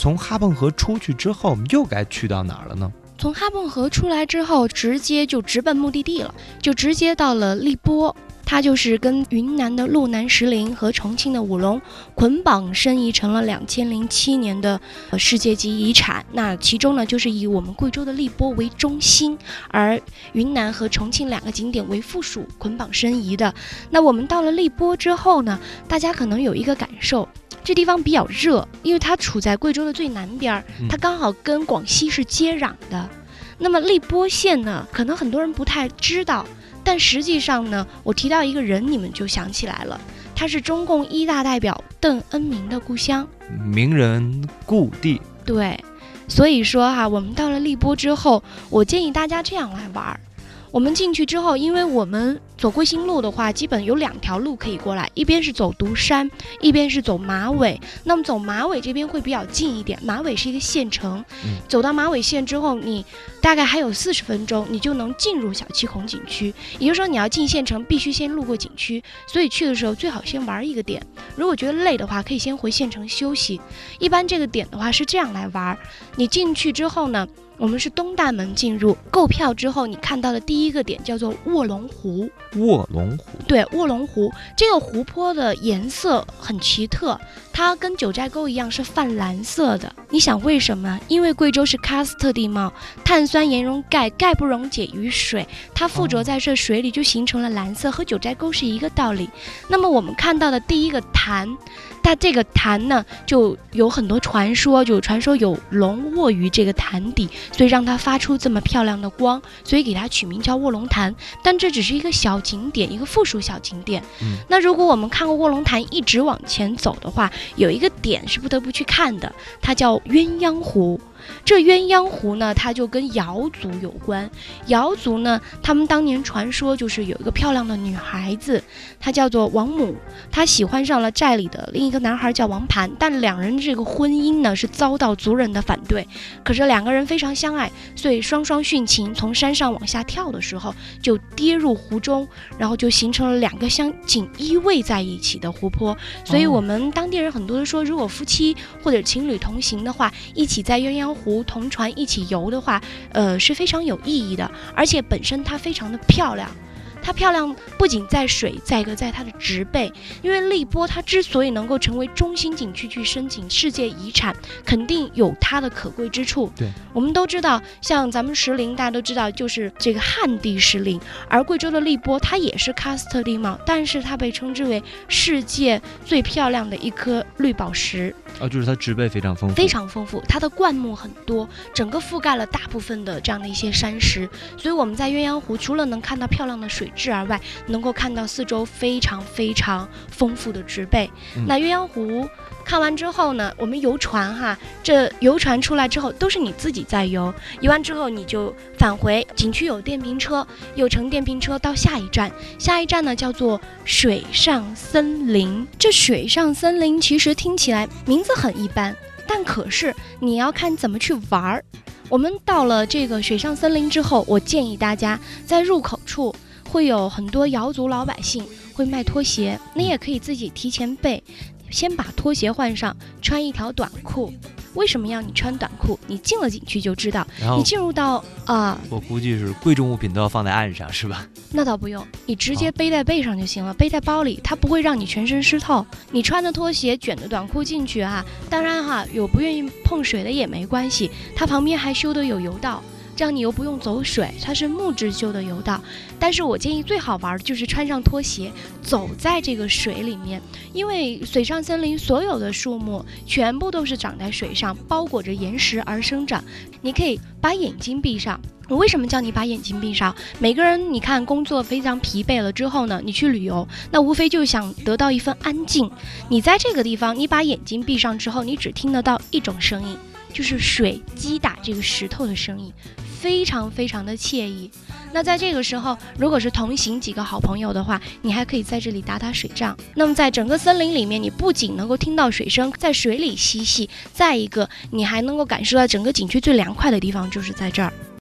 从哈泵河出去之后，又该去到哪儿了呢？从哈泵河出来之后，直接就直奔目的地了，就直接到了荔波。它就是跟云南的路南石林和重庆的武隆捆绑申遗成了两千零七年的世界级遗产。那其中呢，就是以我们贵州的荔波为中心，而云南和重庆两个景点为附属捆绑申遗的。那我们到了荔波之后呢，大家可能有一个感受，这地方比较热，因为它处在贵州的最南边儿，它刚好跟广西是接壤的。那么荔波县呢，可能很多人不太知道。但实际上呢，我提到一个人，你们就想起来了，他是中共一大代表邓恩铭的故乡，名人故地。对，所以说哈，我们到了荔波之后，我建议大家这样来玩儿。我们进去之后，因为我们走贵新路的话，基本有两条路可以过来，一边是走独山，一边是走马尾。那么走马尾这边会比较近一点，马尾是一个县城，走到马尾县之后，你大概还有四十分钟，你就能进入小七孔景区。也就是说，你要进县城，必须先路过景区，所以去的时候最好先玩一个点。如果觉得累的话，可以先回县城休息。一般这个点的话是这样来玩，你进去之后呢？我们是东大门进入，购票之后，你看到的第一个点叫做卧龙湖。卧龙湖，对，卧龙湖这个湖泊的颜色很奇特，它跟九寨沟一样是泛蓝色的。你想为什么？因为贵州是喀斯特地貌，碳酸盐溶钙，钙不溶解于水，它附着在这水里就形成了蓝色，和九寨沟是一个道理。那么我们看到的第一个潭。它这个潭呢，就有很多传说，就传说有龙卧于这个潭底，所以让它发出这么漂亮的光，所以给它取名叫卧龙潭。但这只是一个小景点，一个附属小景点。嗯，那如果我们看过卧龙潭，一直往前走的话，有一个点是不得不去看的，它叫鸳鸯湖。这鸳鸯湖呢，它就跟瑶族有关。瑶族呢，他们当年传说就是有一个漂亮的女孩子，她叫做王母，她喜欢上了寨里的另一个男孩叫王盘，但两人这个婚姻呢是遭到族人的反对。可是两个人非常相爱，所以双双殉情。从山上往下跳的时候，就跌入湖中，然后就形成了两个相紧依偎在一起的湖泊。所以我们当地人很多人说，如果夫妻或者情侣同行的话，一起在鸳鸯。湖同船一起游的话，呃是非常有意义的，而且本身它非常的漂亮。它漂亮不仅在水，再一个在它的植被。因为荔波它之所以能够成为中心景区去申请世界遗产，肯定有它的可贵之处。对，我们都知道，像咱们石林，大家都知道就是这个旱地石林，而贵州的荔波它也是喀斯特地貌，但是它被称之为世界最漂亮的一颗绿宝石。啊，就是它植被非常丰富，非常丰富，它的灌木很多，整个覆盖了大部分的这样的一些山石，所以我们在鸳鸯湖除了能看到漂亮的水质而外，能够看到四周非常非常丰富的植被。那鸳鸯湖。看完之后呢，我们游船哈，这游船出来之后都是你自己在游，游完之后你就返回景区有电瓶车，又乘电瓶车到下一站，下一站呢叫做水上森林。这水上森林其实听起来名字很一般，但可是你要看怎么去玩儿。我们到了这个水上森林之后，我建议大家在入口处会有很多瑶族老百姓会卖拖鞋，你也可以自己提前备。先把拖鞋换上，穿一条短裤。为什么要你穿短裤？你进了景区就知道。你进入到啊，我估计是贵重物品都要放在岸上，是吧？那倒不用，你直接背在背上就行了，背在包里，它不会让你全身湿透。你穿的拖鞋卷的短裤进去哈，当然哈，有不愿意碰水的也没关系，它旁边还修的有游道。这样你又不用走水，它是木质修的游道。但是我建议最好玩的就是穿上拖鞋走在这个水里面，因为水上森林所有的树木全部都是长在水上，包裹着岩石而生长。你可以把眼睛闭上。我为什么叫你把眼睛闭上？每个人你看工作非常疲惫了之后呢，你去旅游，那无非就想得到一份安静。你在这个地方，你把眼睛闭上之后，你只听得到一种声音，就是水击打这个石头的声音。非常非常的惬意。那在这个时候，如果是同行几个好朋友的话，你还可以在这里打打水仗。那么在整个森林里面，你不仅能够听到水声，在水里嬉戏，再一个你还能够感受到整个景区最凉快的地方就是在这儿。